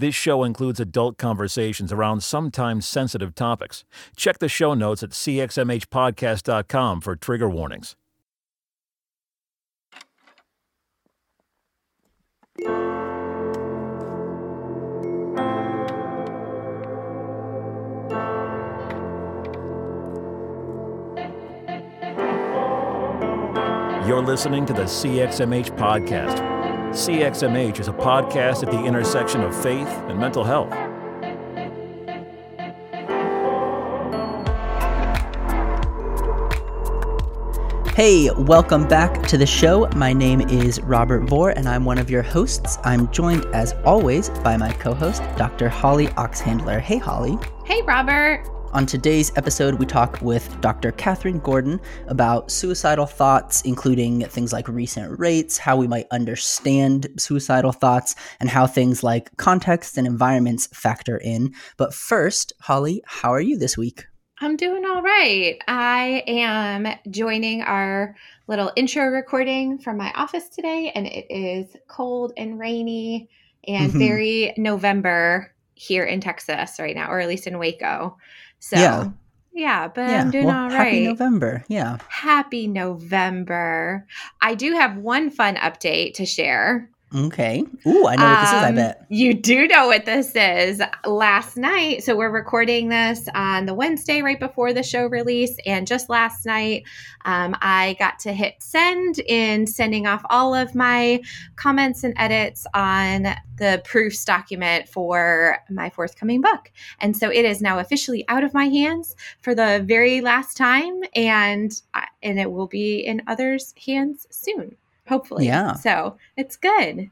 This show includes adult conversations around sometimes sensitive topics. Check the show notes at cxmhpodcast.com for trigger warnings. You're listening to the CXMH Podcast. CXMH is a podcast at the intersection of faith and mental health. Hey, welcome back to the show. My name is Robert Vore, and I'm one of your hosts. I'm joined, as always, by my co host, Dr. Holly Oxhandler. Hey, Holly. Hey, Robert. On today's episode, we talk with Dr. Kathryn Gordon about suicidal thoughts, including things like recent rates, how we might understand suicidal thoughts, and how things like context and environments factor in. But first, Holly, how are you this week? I'm doing all right. I am joining our little intro recording from my office today, and it is cold and rainy and Mhm. very November here in Texas right now, or at least in Waco. So, Yeah. yeah, but yeah, I'm doing well, all right. happy November. Yeah. Happy November. I do have one fun update to share. Okay. Ooh, I know what this is, I Um, bet. You do know what this is. Last night, so we're recording this on the Wednesday right before the show release. And just last night, um, I got to hit send in sending off all of my comments and edits on the proofs document for my forthcoming book. And so it is now officially out of my hands for the very last time. And, and it will be in others' hands soon, hopefully. Yeah. So it's good.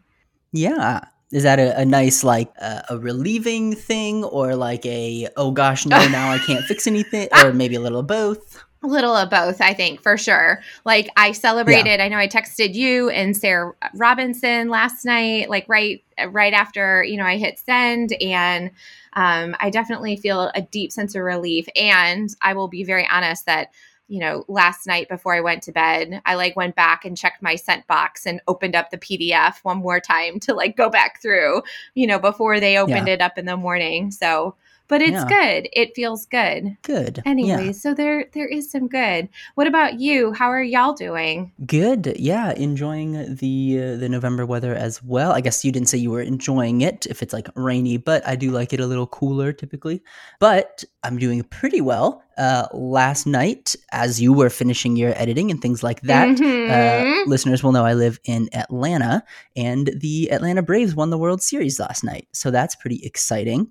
Yeah. Is that a, a nice, like, uh, a relieving thing or like a, oh gosh, no, now I can't fix anything? Or maybe a little of both? A little of both, I think, for sure. Like I celebrated, I know I texted you and Sarah Robinson last night, like right right after, you know, I hit send and um, I definitely feel a deep sense of relief. And I will be very honest that, you know, last night before I went to bed, I like went back and checked my sent box and opened up the PDF one more time to like go back through, you know, before they opened it up in the morning. So, but it's Yeah. good. It feels good. Good. Anyway, Yeah. so there there is some good. What about you? How are y'all doing? Good. Yeah. Enjoying the uh, the November weather as well. I guess you didn't say you were enjoying it if it's like rainy, but I do like it a little cooler typically. But I'm doing pretty well. Uh, last night, as you were finishing your editing and things like that, Mhm. uh, listeners will know I live in Atlanta, and the Atlanta Braves won the World Series last night. So that's pretty exciting.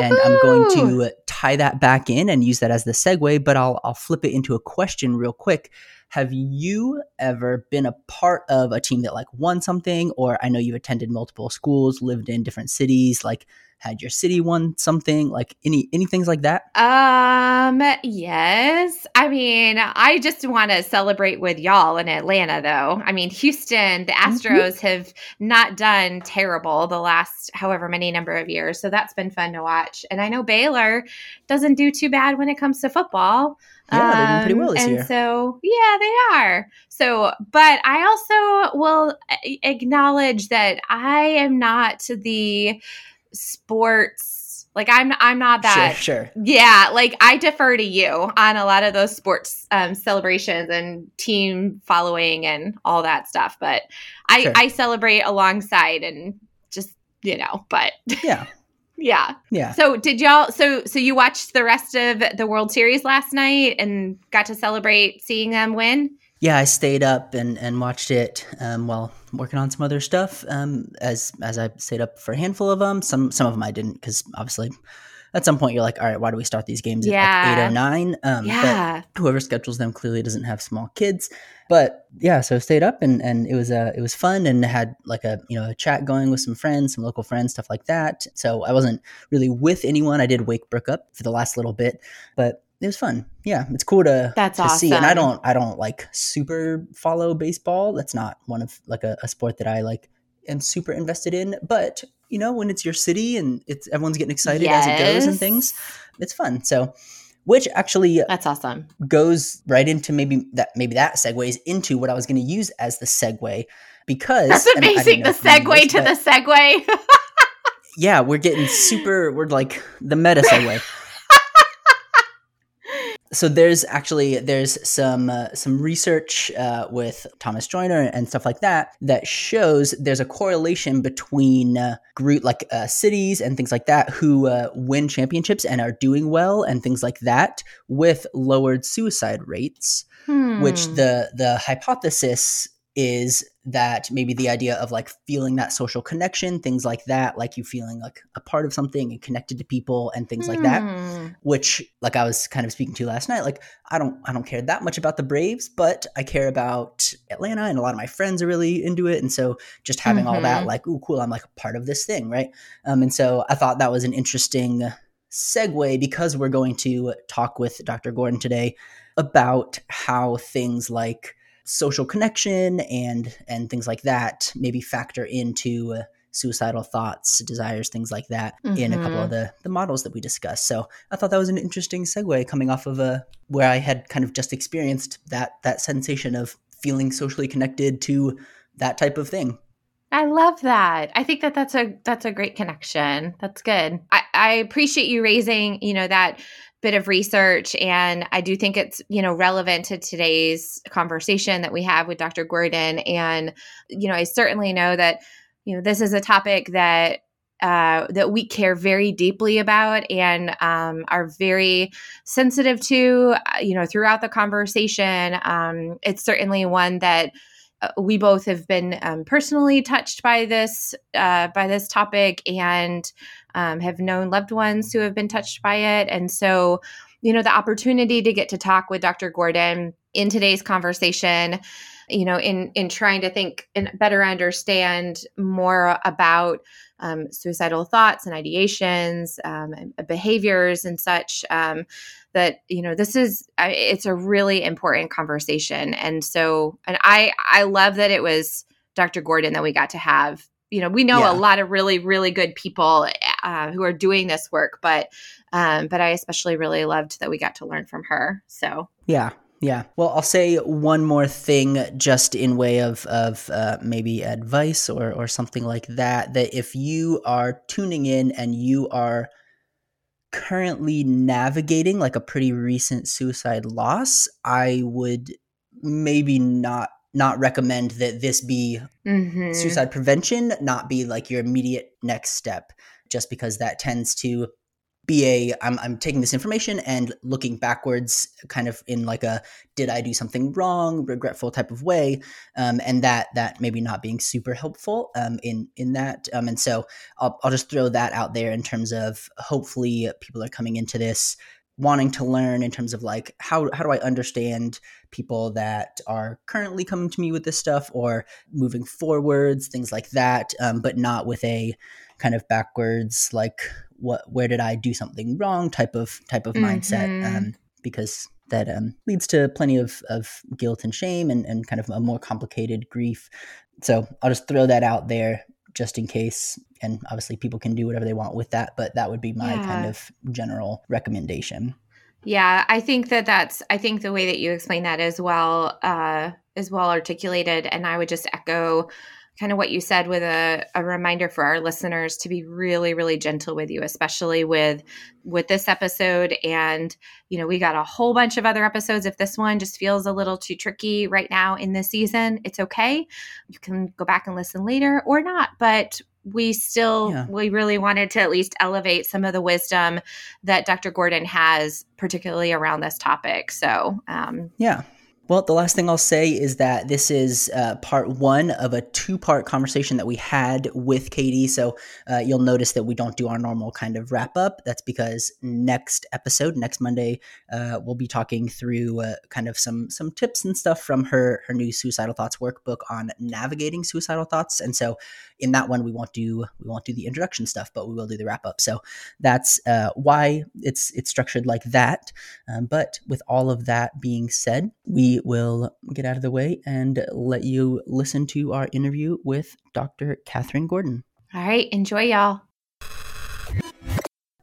And I'm going to tie that back in and use that as the segue, but I'll, I'll flip it into a question real quick. Have you ever been a part of a team that like won something? Or I know you've attended multiple schools, lived in different cities, like had your city won something, like any any things like that? Um, yes. I mean, I just want to celebrate with y'all in Atlanta though. I mean, Houston, the Astros have not done terrible the last however many number of years. So that's been fun to watch. And I know Baylor doesn't do too bad when it comes to football. Yeah, they're doing pretty Um, well this and year. so, yeah, they are. So, but I also will acknowledge that I am not the sports like I'm I'm not that sure, sure. yeah, like I defer to you on a lot of those sports um, celebrations and team following and all that stuff. But I, Sure. I celebrate alongside and just you know. But Yeah, yeah. yeah. So did y'all? So so you watched the rest of the World Series last night and got to celebrate seeing them win? Yeah, I stayed up and, and watched it um, while working on some other stuff. Um, as as I stayed up for a handful of them, some some of them I didn't because obviously at some point you're like, all right, why do we start these games at like eight Yeah. or nine? Um, yeah. But whoever schedules them clearly doesn't have small kids. But yeah, so I stayed up and and it was uh it was fun and had like a you know a chat going with some friends, some local friends, stuff like that. So I wasn't really with anyone. I did wake Brooke up for the last little bit, but it was fun. Yeah, it's cool to That's to see. And I don't I don't like super follow baseball. That's not one of like a, a sport that I like am super invested in. But you know, when it's your city and it's everyone's getting excited as it goes and things, it's fun. So which actually That's awesome. goes right into maybe that maybe that segues into what I was going to use as the segue because That's amazing. The if you knew segue this, to the segue. Yeah, we're getting super. We're like the meta segue. So there's actually there's some uh, some research uh, with Thomas Joiner and stuff like that that shows there's a correlation between uh, group like uh, cities and things like that who uh, win championships and are doing well and things like that with lowered suicide rates. Hmm. Which the the hypothesis is that maybe the idea of like feeling that social connection, things like that, like you feeling like a part of something and connected to people and things mm. like that, hmm. which like I was kind of speaking to last night, like I don't I don't care that much about the Braves, but I care about Atlanta and a lot of my friends are really into it. And so just having mm-hmm. all that, mm-hmm. like, oh cool, I'm like a part of this thing, right? Um, and so I thought that was an interesting segue because we're going to talk with Dr. Gordon today about how things like social connection and and things like that maybe factor into uh, suicidal thoughts desires things like that mm-hmm. in a couple of mm-hmm. the the models that we discussed so i thought that was an interesting segue coming off of a uh, where i had kind of just experienced that that sensation of feeling socially connected to that type of thing I love that. I think that that's a that's a great connection. That's good. I, I appreciate you raising, you know, that bit of research and i do think it's you know relevant to today's conversation that we have with dr gordon. And you know i certainly know that you know this is a topic that uh, that we care very deeply about and um, are very sensitive to uh, you know throughout the conversation. Um, it's certainly one that we both have been um, personally touched by this uh, by this topic and um, have known loved ones who have been touched by it. And so, you know, the opportunity to get to talk with Dr. Gordon in today's conversation, you know, in in trying to think and better understand more about um, suicidal thoughts and ideations, um, and behaviors, and such. Um, that you know, this is it's a really important conversation, and so, and I I love that it was Dr. Gordon that we got to have. You know we know yeah. a lot of really really good people uh, who are doing this work but um, but i especially really loved that we got to learn from her. So. Yeah. Yeah. Well i'll say one more thing just in way of of uh, maybe advice or or something like that that if you are tuning in and you are currently navigating like a pretty recent suicide loss i would maybe not not recommend that this be mm-hmm. suicide prevention, not be like your immediate next step, just because that tends to be a I'm, I'm taking this information and looking backwards kind of in like a did i do something wrong regretful type of way um, and that that maybe not being super helpful um, in in that um, and so I'll, I'll just throw that out there in terms of hopefully people are coming into this wanting to learn in terms of like how how do I understand people that are currently coming to me with this stuff or moving forwards, things like that, um, but not with a kind of backwards like what where did I do something wrong type of type of mm-hmm. mindset um, because that um, leads to plenty of, of guilt and shame and, and kind of a more complicated grief. So I'll just throw that out there just in case. And obviously, people can do whatever they want with that, but that would be my yeah. kind of general recommendation. Yeah, I think that that's. I think the way that you explain that is well, uh, is well articulated, and I would just echo kind of what you said with a, a reminder for our listeners to be really really gentle with you especially with with this episode. And you know we got a whole bunch of other episodes. If this one just feels a little too tricky right now in this season it's okay. You can go back and listen later or not but we still yeah. we really wanted to at least elevate some of the wisdom that dr gordon has particularly around this topic. So um, yeah well, the last thing I'll say is that this is uh, part one of a two part conversation that we had with Katie. So uh, you'll notice that we don't do our normal kind of wrap up. That's because next episode, next Monday, uh, we'll be talking through uh, kind of some some tips and stuff from her her new suicidal thoughts workbook on navigating suicidal thoughts. And so in that one, we won't do we won't do the introduction stuff, but we will do the wrap up. So that's uh, why it's it's structured like that. Um, but with all of that being said, we will get out of the way and let you listen to our interview with Dr. Kathryn Gordon. All right, enjoy, y'all.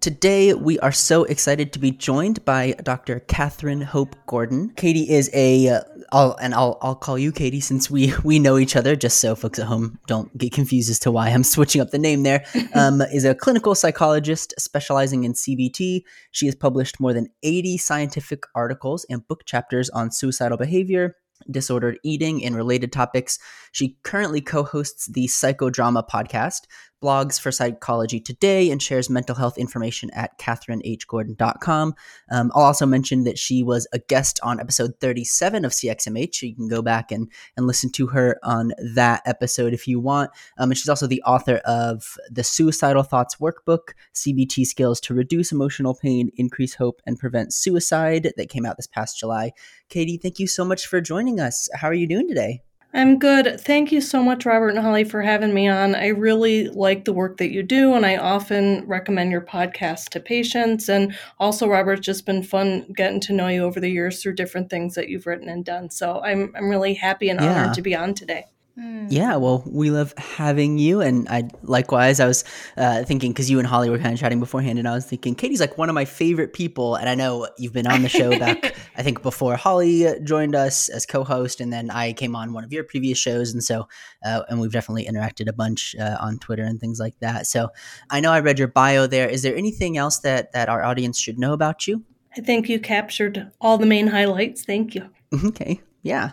Today, we are so excited to be joined by Dr. Kathryn Hope Gordon. Katie is a I'll and I'll I'll call you Katie since we we know each other. Just so folks at home don't get confused as to why I'm switching up the name. There um, is a clinical psychologist specializing in CBT. She has published more than 80 scientific articles and book chapters on suicidal behavior, disordered eating, and related topics. She currently co hosts the Psychodrama podcast, blogs for Psychology Today, and shares mental health information at kathrynhgordon.com. Um, I'll also mention that she was a guest on episode 37 of CXMH. You can go back and, and listen to her on that episode if you want. Um, and she's also the author of the Suicidal Thoughts Workbook, CBT Skills to Reduce Emotional Pain, Increase Hope, and Prevent Suicide, that came out this past July. Katie, thank you so much for joining us. How are you doing today? I'm good. Thank you so much, Robert and Holly, for having me on. I really like the work that you do, and I often recommend your podcast to patients. And also, Robert, it's just been fun getting to know you over the years through different things that you've written and done. So I'm I'm really happy and honored to be on today. Mm. Yeah, well, we love having you, and I likewise. I was uh, thinking because you and Holly were kind of chatting beforehand, and I was thinking Katie's like one of my favorite people, and I know you've been on the show back. I think before Holly joined us as co-host, and then I came on one of your previous shows, and so uh, and we've definitely interacted a bunch uh, on Twitter and things like that. So I know I read your bio there. Is there anything else that that our audience should know about you? I think you captured all the main highlights. Thank you. Okay. Yeah.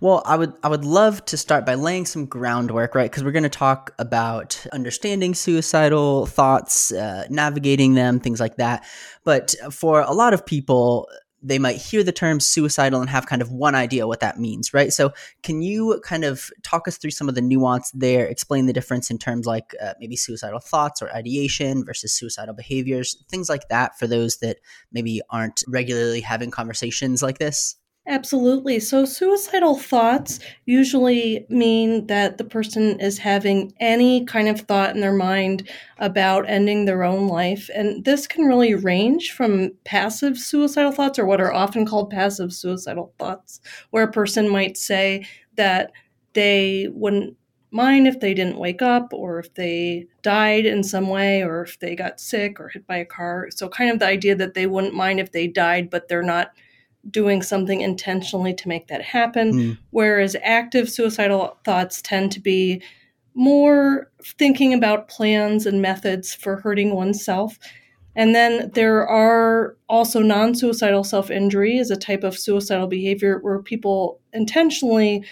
Well, I would I would love to start by laying some groundwork, right? Because we're going to talk about understanding suicidal thoughts, uh, navigating them, things like that. But for a lot of people, they might hear the term suicidal and have kind of one idea what that means, right? So, can you kind of talk us through some of the nuance there, explain the difference in terms like uh, maybe suicidal thoughts or ideation versus suicidal behaviors, things like that for those that maybe aren't regularly having conversations like this? Absolutely. So, suicidal thoughts usually mean that the person is having any kind of thought in their mind about ending their own life. And this can really range from passive suicidal thoughts, or what are often called passive suicidal thoughts, where a person might say that they wouldn't mind if they didn't wake up or if they died in some way or if they got sick or hit by a car. So, kind of the idea that they wouldn't mind if they died, but they're not doing something intentionally to make that happen. Mm. Whereas active suicidal thoughts tend to be more thinking about plans and methods for hurting oneself. And then there are also non suicidal self injury, is a type of suicidal behavior where people intentionally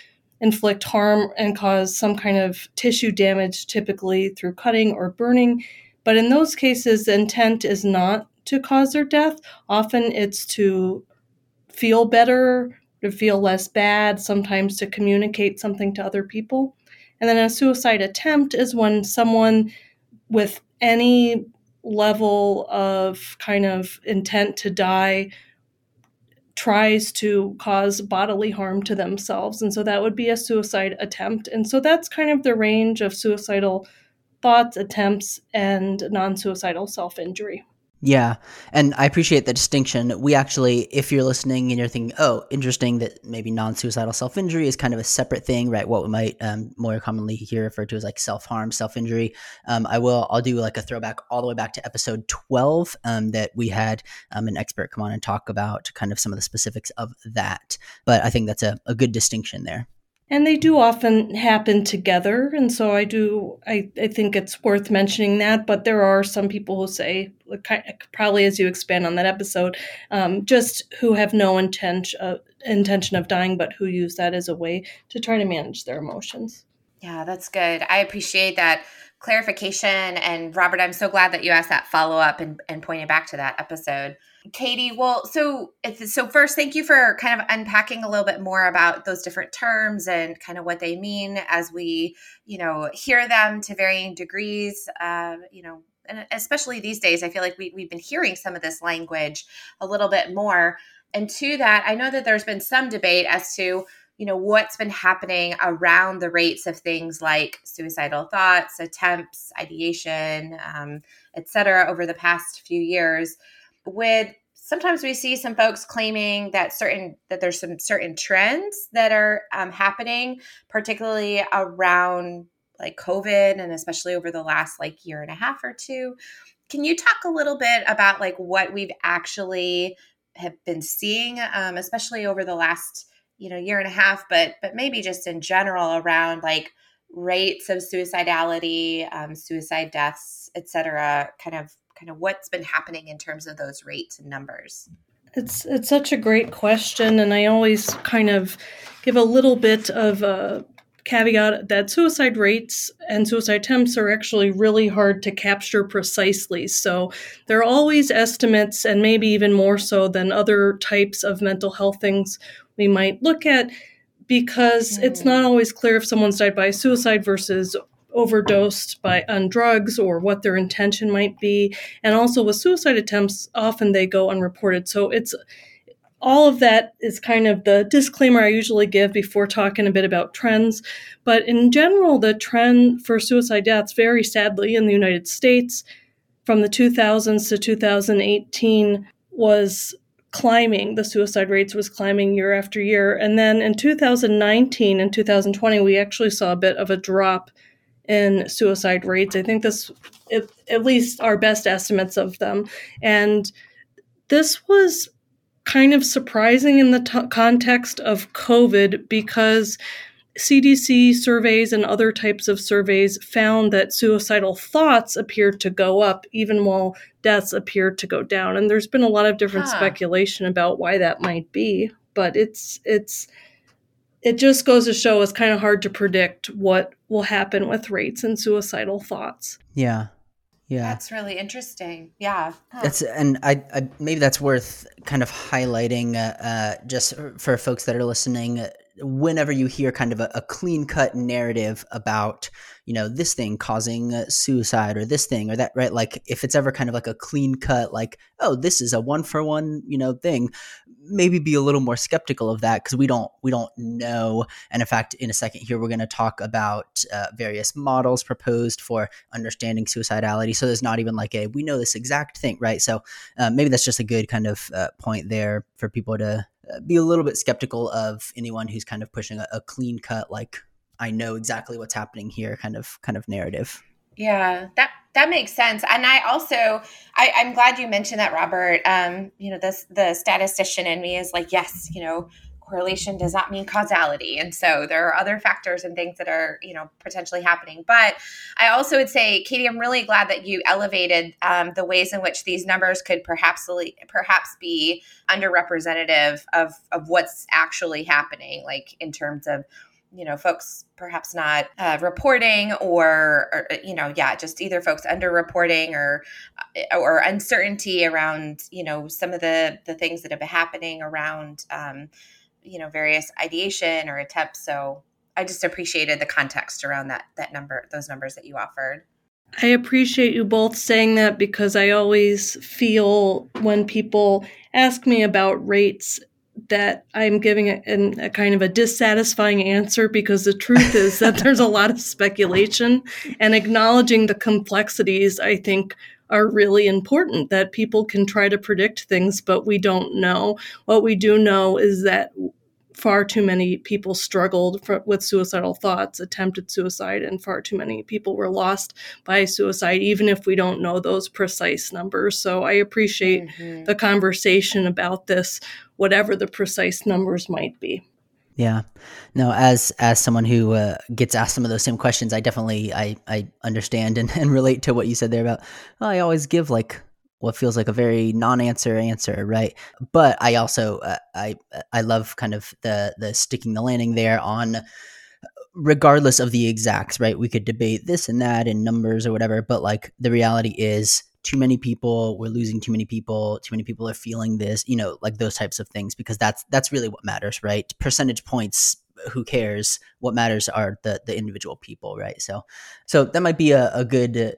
inflict harm and cause some kind of tissue damage, typically through cutting or burning. But in those cases, the intent is not to cause their death. Often it's to feel better, to feel less bad, sometimes to communicate something to other people. And then a suicide attempt is when someone with any level of kind of intent to die tries to cause bodily harm to themselves. And so that would be a suicide attempt. And so that's kind of the range of suicidal thoughts, attempts, and non suicidal self injury. Yeah. And I appreciate the distinction. We actually, if you're listening and you're thinking, oh, interesting that maybe non suicidal self injury is kind of a separate thing, right? What we might um, more commonly hear referred to as like self harm, self injury. Um, I will, I'll do like a throwback all the way back to episode 12 um, that we had um, an expert come on and talk about kind of some of the specifics of that. But I think that's a, a good distinction there and they do often happen together and so i do I, I think it's worth mentioning that but there are some people who say probably as you expand on that episode um, just who have no intention uh, intention of dying but who use that as a way to try to manage their emotions. Yeah that's good. I appreciate that clarification and robert i'm so glad that you asked that follow-up and, and pointed back to that episode Katie, well, so so first, thank you for kind of unpacking a little bit more about those different terms and kind of what they mean as we, you know, hear them to varying degrees. Uh, you know, and especially these days, I feel like we, we've been hearing some of this language a little bit more. And to that, I know that there's been some debate as to, you know, what's been happening around the rates of things like suicidal thoughts, attempts, ideation, um, et cetera, over the past few years with sometimes we see some folks claiming that certain that there's some certain trends that are um, happening particularly around like covid and especially over the last like year and a half or two. Can you talk a little bit about like what we've actually have been seeing um, especially over the last you know year and a half, but but maybe just in general around like rates of suicidality, um, suicide deaths, et cetera, kind of kind of what's been happening in terms of those rates and numbers? It's it's such a great question, and I always kind of give a little bit of a caveat that suicide rates and suicide attempts are actually really hard to capture precisely. So there are always estimates, and maybe even more so than other types of mental health things we might look at, because it's hmm. not always clear if someone's died by suicide versus overdosed by on drugs or what their intention might be and also with suicide attempts often they go unreported so it's all of that is kind of the disclaimer I usually give before talking a bit about trends. But in general, the trend for suicide deaths, very sadly, in the United States from the 2000s to 2018 was climbing. The suicide rates was climbing year after year. And then in 2019 and 2020, we actually saw a bit of a drop in suicide rates. I think this, at least our best estimates of them. And this was kind of surprising in the t- context of COVID because CDC surveys and other types of surveys found that suicidal thoughts appeared to go up even while deaths appeared to go down and there's been a lot of different huh. speculation about why that might be but it's it's it just goes to show it's kind of hard to predict what will happen with rates and suicidal thoughts yeah yeah, that's really interesting. Yeah, huh. that's and I, I, maybe that's worth kind of highlighting uh, uh, just for folks that are listening. Whenever you hear kind of a, a clean cut narrative about you know this thing causing uh, suicide or this thing or that right? Like if it's ever kind of like a clean cut like oh this is a one for one you know thing maybe be a little more skeptical of that because we don't we don't know. And in fact in a second here we're going to talk about uh, various models proposed for understanding suicidality. So there's not even like a we know this exact thing right? So uh, maybe that's just a good kind of uh, point there for people to be a little bit skeptical of anyone who's kind of pushing a, a clean cut like I know exactly what's happening here kind of kind of narrative. Yeah, that that makes sense. And I also I, I'm glad you mentioned that, Robert. Um, you know, this the statistician in me is like, yes, you know, correlation does not mean causality? And so there are other factors and things that are you know potentially happening. But i also would say katie i'm really glad that you elevated um, the ways in which these numbers could perhaps perhaps be underrepresentative of of what's actually happening like in terms of you know folks perhaps not uh, reporting or, or, uh, you know yeah just either folks underreporting or uh, or uncertainty around you know some of the the things that have been happening around um, you know various ideation or attempts. So i just appreciated the context around that that number those numbers that you offered. I appreciate you both saying that because I always feel when people ask me about rates that I'm giving a, a, kind of a dissatisfying answer because the truth is that there's a lot of speculation and acknowledging the complexities, I think, are really important that people can try to predict things, but we don't know. What we do know is that far too many people struggled for, with suicidal thoughts, attempted suicide, and far too many people were lost by suicide, even if we don't know those precise numbers. So I appreciate mm-hmm. the conversation about this, whatever the precise numbers might be. Yeah, no. As as someone who uh, gets asked some of those same questions, I definitely I I understand and, and relate to what you said there about. Well, I always give like what feels like a very non-answer answer, right? But I also uh, I I love kind of the the sticking the landing there on regardless of the exacts, right? We could debate this and that and numbers or whatever, but like the reality is too many people, we're losing too many people, too many people are feeling this, you know, like those types of things because that's that's really what matters, right? Percentage points who cares what matters are the the individual people right? So so that might be a, a good uh,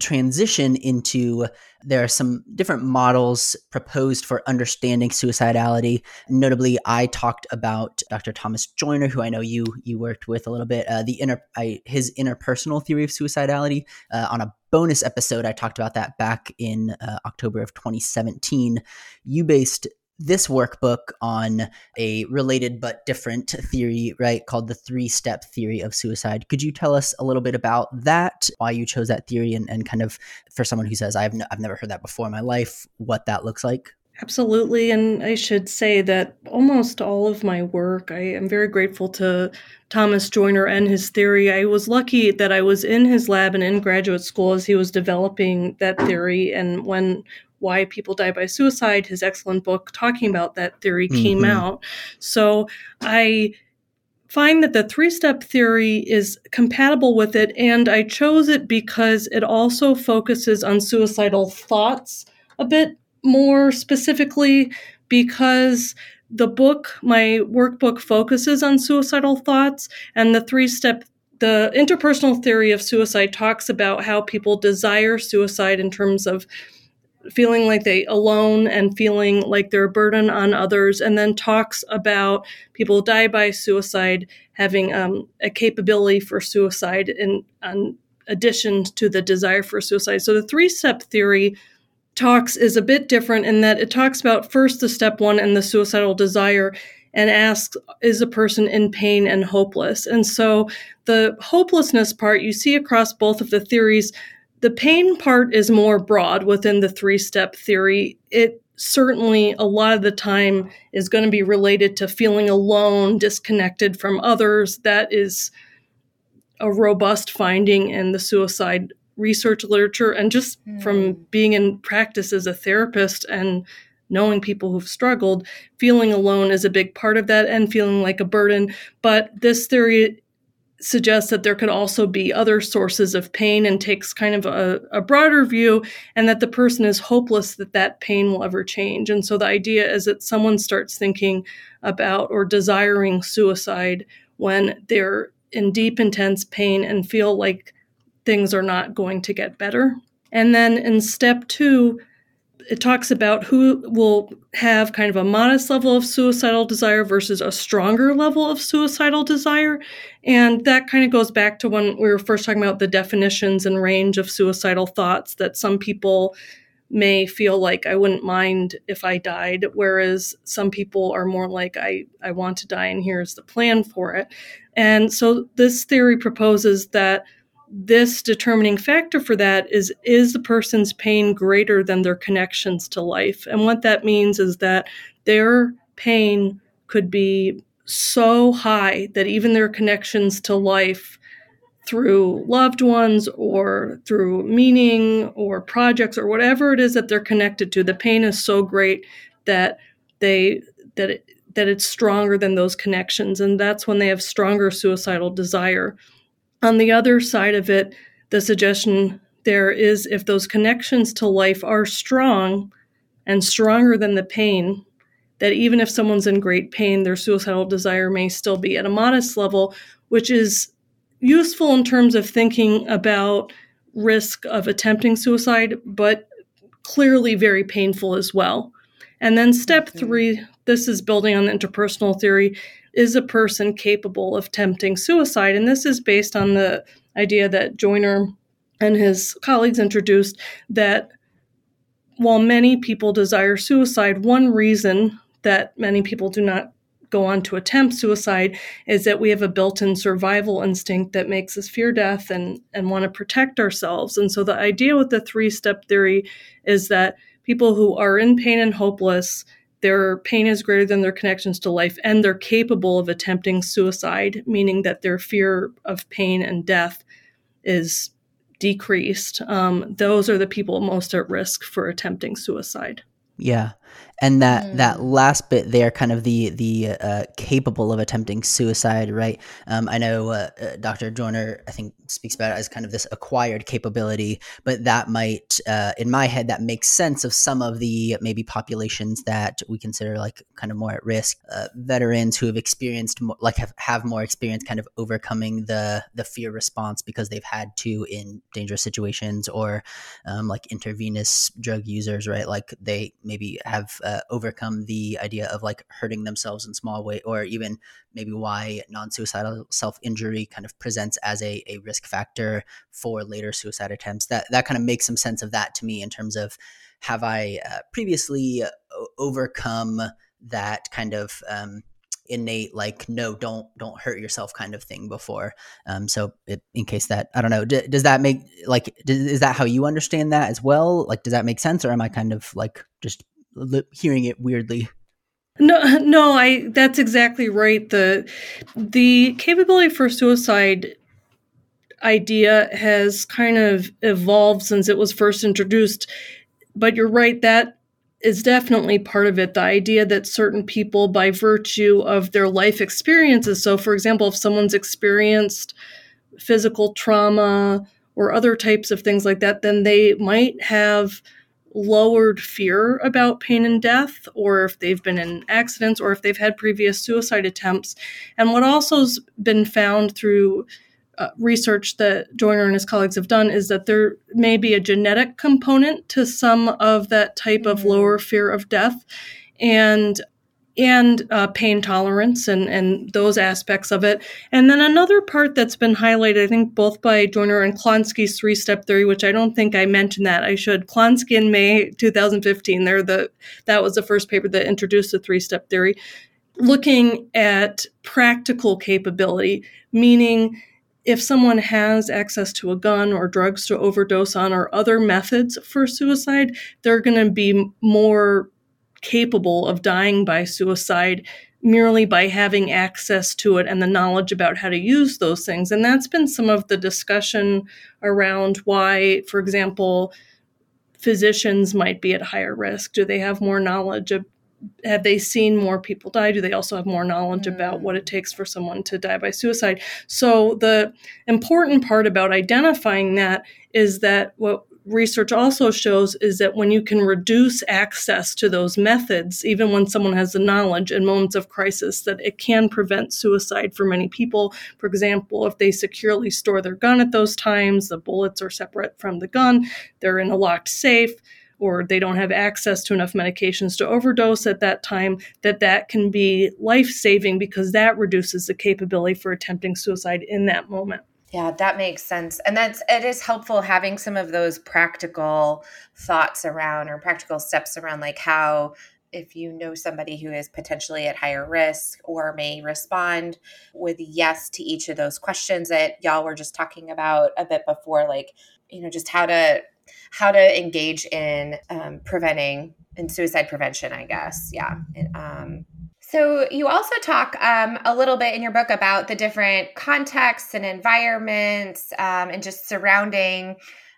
transition into there are some different models proposed for understanding suicidality. Notably i talked about dr thomas joiner who i know you you worked with a little bit uh, the inner I, his interpersonal theory of suicidality. Uh, on a bonus episode i talked about that back in uh, october of 2017 you based this workbook on a related but different theory, right, called the three step theory of suicide. Could you tell us a little bit about that, why you chose that theory, and, and kind of for someone who says, I've, I've never heard that before in my life, what that looks like? Absolutely. And I should say that almost all of my work, I am very grateful to Thomas Joiner and his theory. I was lucky that I was in his lab and in graduate school as he was developing that theory. And when Why People Die by Suicide, his excellent book talking about that theory, mm-hmm. came out. So I find that the three step theory is compatible with it. And I chose it because it also focuses on suicidal thoughts a bit more specifically because the book, my workbook focuses on suicidal thoughts and the three step the interpersonal theory of suicide talks about how people desire suicide in terms of feeling like they alone and feeling like they're a burden on others and then talks about people die by suicide having um, a capability for suicide in, in addition to the desire for suicide. So the three step theory talks is a bit different in that it talks about first the step one and the suicidal desire and asks is a person in pain and hopeless? And so the hopelessness part you see across both of the theories the pain part is more broad within the three step theory it certainly a lot of the time is going to be related to feeling alone disconnected from others that is a robust finding in the suicide research literature and just mm. from being in practice as a therapist and knowing people who've struggled, feeling alone is a big part of that and feeling like a burden. But this theory suggests that there could also be other sources of pain and takes kind of a, a, broader view and that the person is hopeless that that pain will ever change and so the idea is that someone starts thinking about or desiring suicide when they're in deep intense pain and feel like things are not going to get better. And then in step two, it talks about who will have kind of a modest level of suicidal desire versus a stronger level of suicidal desire. And that kind of goes back to when we were first talking about the definitions and range of suicidal thoughts that some people may feel like I wouldn't mind if I died, whereas some people are more like I, I want to die and here's the plan for it. And so this theory proposes that this determining factor for that is is the person's pain greater than their connections to life? And what that means is that their pain could be so high that even their connections to life through loved ones or through meaning or projects or whatever it is that they're connected to the pain is so great that they that it, that it's stronger than those connections. And that's when they have stronger suicidal desire on the other side of it, the suggestion there is if those connections to life are strong and stronger than the pain, that even if someone's in great pain, their suicidal desire may still be at a modest level, which is useful in terms of thinking about risk of attempting suicide, but clearly very painful as well. And then step mm-hmm. three, this is building on the interpersonal theory, is a person capable of tempting suicide? And this is based on the idea that Joiner and his colleagues introduced that while many people desire suicide, one reason that many people do not go on to attempt suicide is that we have a built-in survival instinct that makes us fear death and, and want to protect ourselves. And so the idea with the three-step theory is that people who are in pain and hopeless their pain is greater than their connections to life, and they're capable of attempting suicide, meaning that their fear of pain and death is decreased. Um, those are the people most at risk for attempting suicide. Yeah, and that mm. that last bit there kind of the the uh, capable of attempting suicide right um, i know uh, uh, dr joiner i think speaks about it as kind of this acquired capability but that might uh, in my head that makes sense of some of the maybe populations that we consider like kind of more at risk uh, veterans who have experienced more, like have, have more experience kind of overcoming the the fear response because they've had to in dangerous situations or um, like intravenous drug users right like they maybe have uh, overcome the idea of like hurting themselves in small way or even maybe why non-suicidal self-injury kind of presents as a, a risk factor for later suicide attempts. That that kind of makes some sense of that to me in terms of have i uh, previously uh, overcome that kind of um, innate like no don't don't hurt yourself kind of thing before? Um so it, in case that i don't know d- does that make like d- is that how you understand that as well? Like does that make sense or am i kind of like just li- hearing it weirdly. No, no, I that's exactly right. The the capability for suicide idea has kind of evolved since it was first introduced. But you're right, that is definitely part of it. The idea that certain people, by virtue of their life experiences, so for example, if someone's experienced physical trauma or other types of things like that, then they might have lowered fear about pain and death, or if they've been in accidents, or if they've had previous suicide attempts. And what also's been found through uh, research that Joiner and his colleagues have done is that there may be a genetic component to some of that type mm-hmm. of lower fear of death. And and uh, pain tolerance and, and those aspects of it. And then another part that's been highlighted, I think, both by Joiner and Klonsky's three step theory, which I don't think I mentioned that. I should. Klonsky in May 2015, they're the, that was the first paper that introduced the three step theory, looking at practical capability, meaning if someone has access to a gun or drugs to overdose on or other methods for suicide, they're going to be more capable of dying by suicide merely by having access to it and the knowledge about how to use those things. And that's been some of the discussion around why, for example, physicians might be at higher risk. Do they have more knowledge of have they seen more people die? Do they also have more knowledge mm. about what it takes for someone to die by suicide? So the important part about identifying that is that what research also shows is that when you can reduce access to those methods, even when someone has the knowledge in moments of crisis, that it can prevent suicide for many people. For example, if they securely store their gun at those times, the bullets are separate from the gun, they're in a locked safe or they don't have access to enough medications to overdose at that time that that can be life-saving because that reduces the capability for attempting suicide in that moment yeah, that makes sense. And that's it is helpful having some of those practical thoughts around or practical steps around like how if you know somebody who is potentially at higher risk or may respond with yes to each of those questions that y'all were just talking about a bit before like you know just how to how to engage in um, preventing in suicide prevention i guess yeah um, so, you also talk um, a little bit in your book about the different contexts and environments um, and just surrounding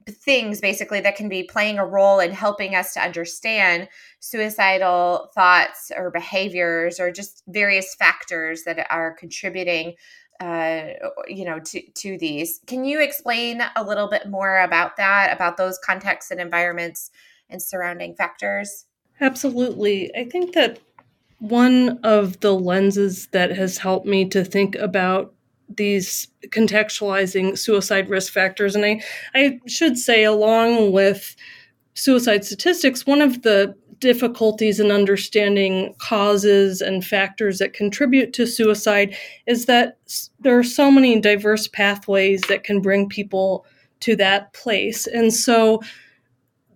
things basically that can be playing a role in helping us to understand suicidal thoughts or behaviors or just various factors that are contributing uh, you know to to these. Can you explain a little bit more about that about those contexts and environments and surrounding factors? Absolutely. I think that one of the lenses that has helped me to think about these contextualizing suicide risk factors. And I, I should say, along with suicide statistics, one of the difficulties in understanding causes and factors that contribute to suicide is that there are so many diverse pathways that can bring people to that place. And so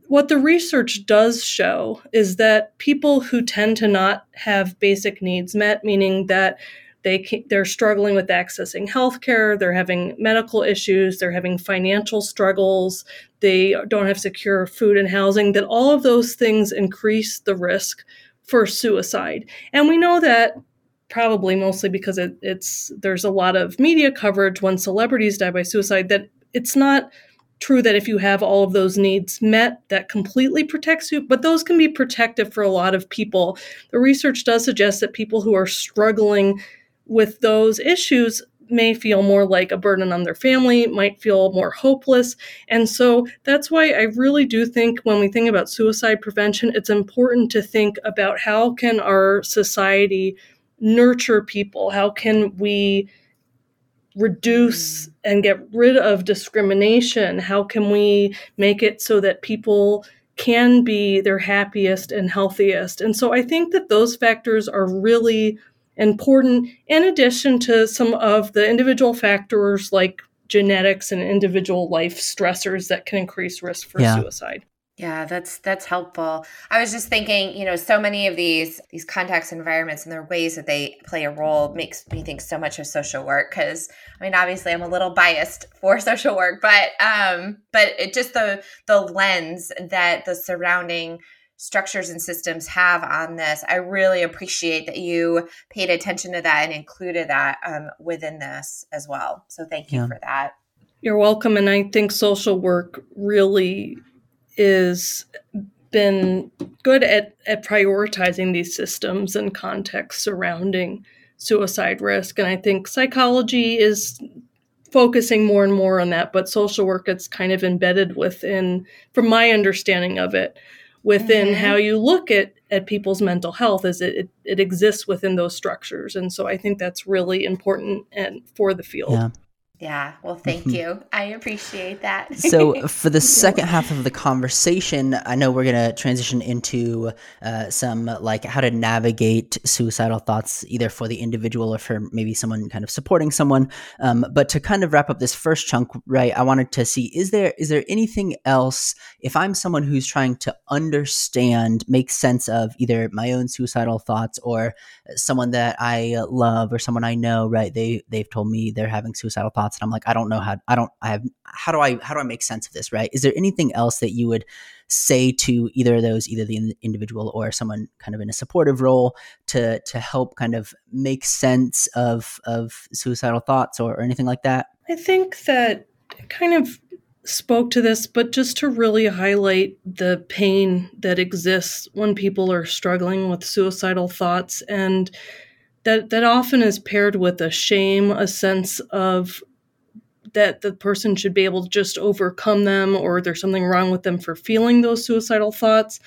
what the research does show is that people who tend to not have basic needs met, meaning that they they're struggling with accessing healthcare, they're having medical issues, they're having financial struggles, they don't have secure food and housing, that all of those things increase the risk for suicide. And we know that probably mostly because it, it's there's a lot of media coverage when celebrities die by suicide that it's not true that if you have all of those needs met, that completely protects you, but those can be protective for a lot of people. The research does suggest that people who are struggling with those issues may feel more like a burden on their family, might feel more hopeless. And so that's why I really do think when we think about suicide prevention, it's important to think about how can our society nurture people? How can we reduce mm. and get rid of discrimination? How can we make it so that people can be their happiest and healthiest? And so I think that those factors are really important, in addition to some of the individual factors like genetics and individual life stressors that can increase risk for yeah. suicide. Yeah, that's that's helpful. I was just thinking, you know, so many of these these context environments and their ways that they play a role makes me think so much of social work because I mean, obviously I'm a little biased for social work, but um but it just the the lens that the surrounding structures and systems have on this. I really appreciate that you paid attention to that and included that um, within this as well. So thank you yeah. for that. You're welcome. And I think social work really is been good at, at prioritizing these systems and contexts surrounding suicide risk. And I think psychology is focusing more and more on that, but social work it's kind of embedded within, from my understanding of it, within mm-hmm. how you look at at people's mental health is it, it, it exists within those structures and so i think that's really important and for the field yeah yeah, well, thank mm-hmm. you. I appreciate that. so, for the second half of the conversation, I know we're going to transition into uh, some like how to navigate suicidal thoughts, either for the individual or for maybe someone kind of supporting someone. Um, but to kind of wrap up this first chunk, right? I wanted to see is there is there anything else if I'm someone who's trying to understand, make sense of either my own suicidal thoughts or someone that I love or someone I know, right? They they've told me they're having suicidal thoughts and I'm like, I don't know how I don't I have how do I how do I make sense of this, right? Is there anything else that you would say to either of those, either the individual or someone kind of in a supportive role to to help kind of make sense of of suicidal thoughts or, or anything like that? I think that kind of spoke to this, but just to really highlight the pain that exists when people are struggling with suicidal thoughts and that that often is paired with a shame, a sense of that the person should be able to just overcome them or there's something wrong with them for feeling those suicidal thoughts.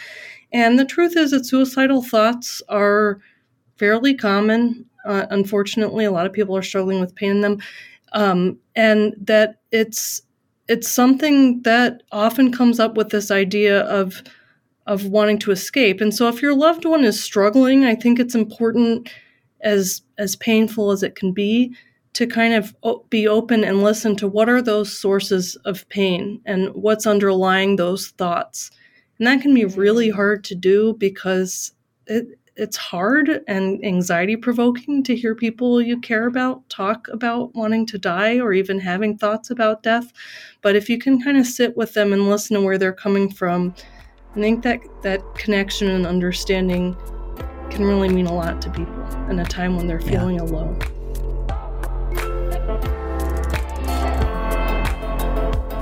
And the truth is that suicidal thoughts are fairly common. Uh, unfortunately, a lot of people are struggling with pain in them. Um, and that it's it's something that often comes up with this idea of of wanting to escape. And so if your loved one is struggling, I think it's important as as painful as it can be to kind of be open and listen to what are those sources of pain and what's underlying those thoughts. And that can be mm-hmm. really hard to do because it, it's hard and anxiety provoking to hear people you care about talk about wanting to die or even having thoughts about death. But if you can kind of sit with them and listen to where they're coming from, I think that that connection and understanding can really mean a lot to people in a time when they're feeling yeah. alone.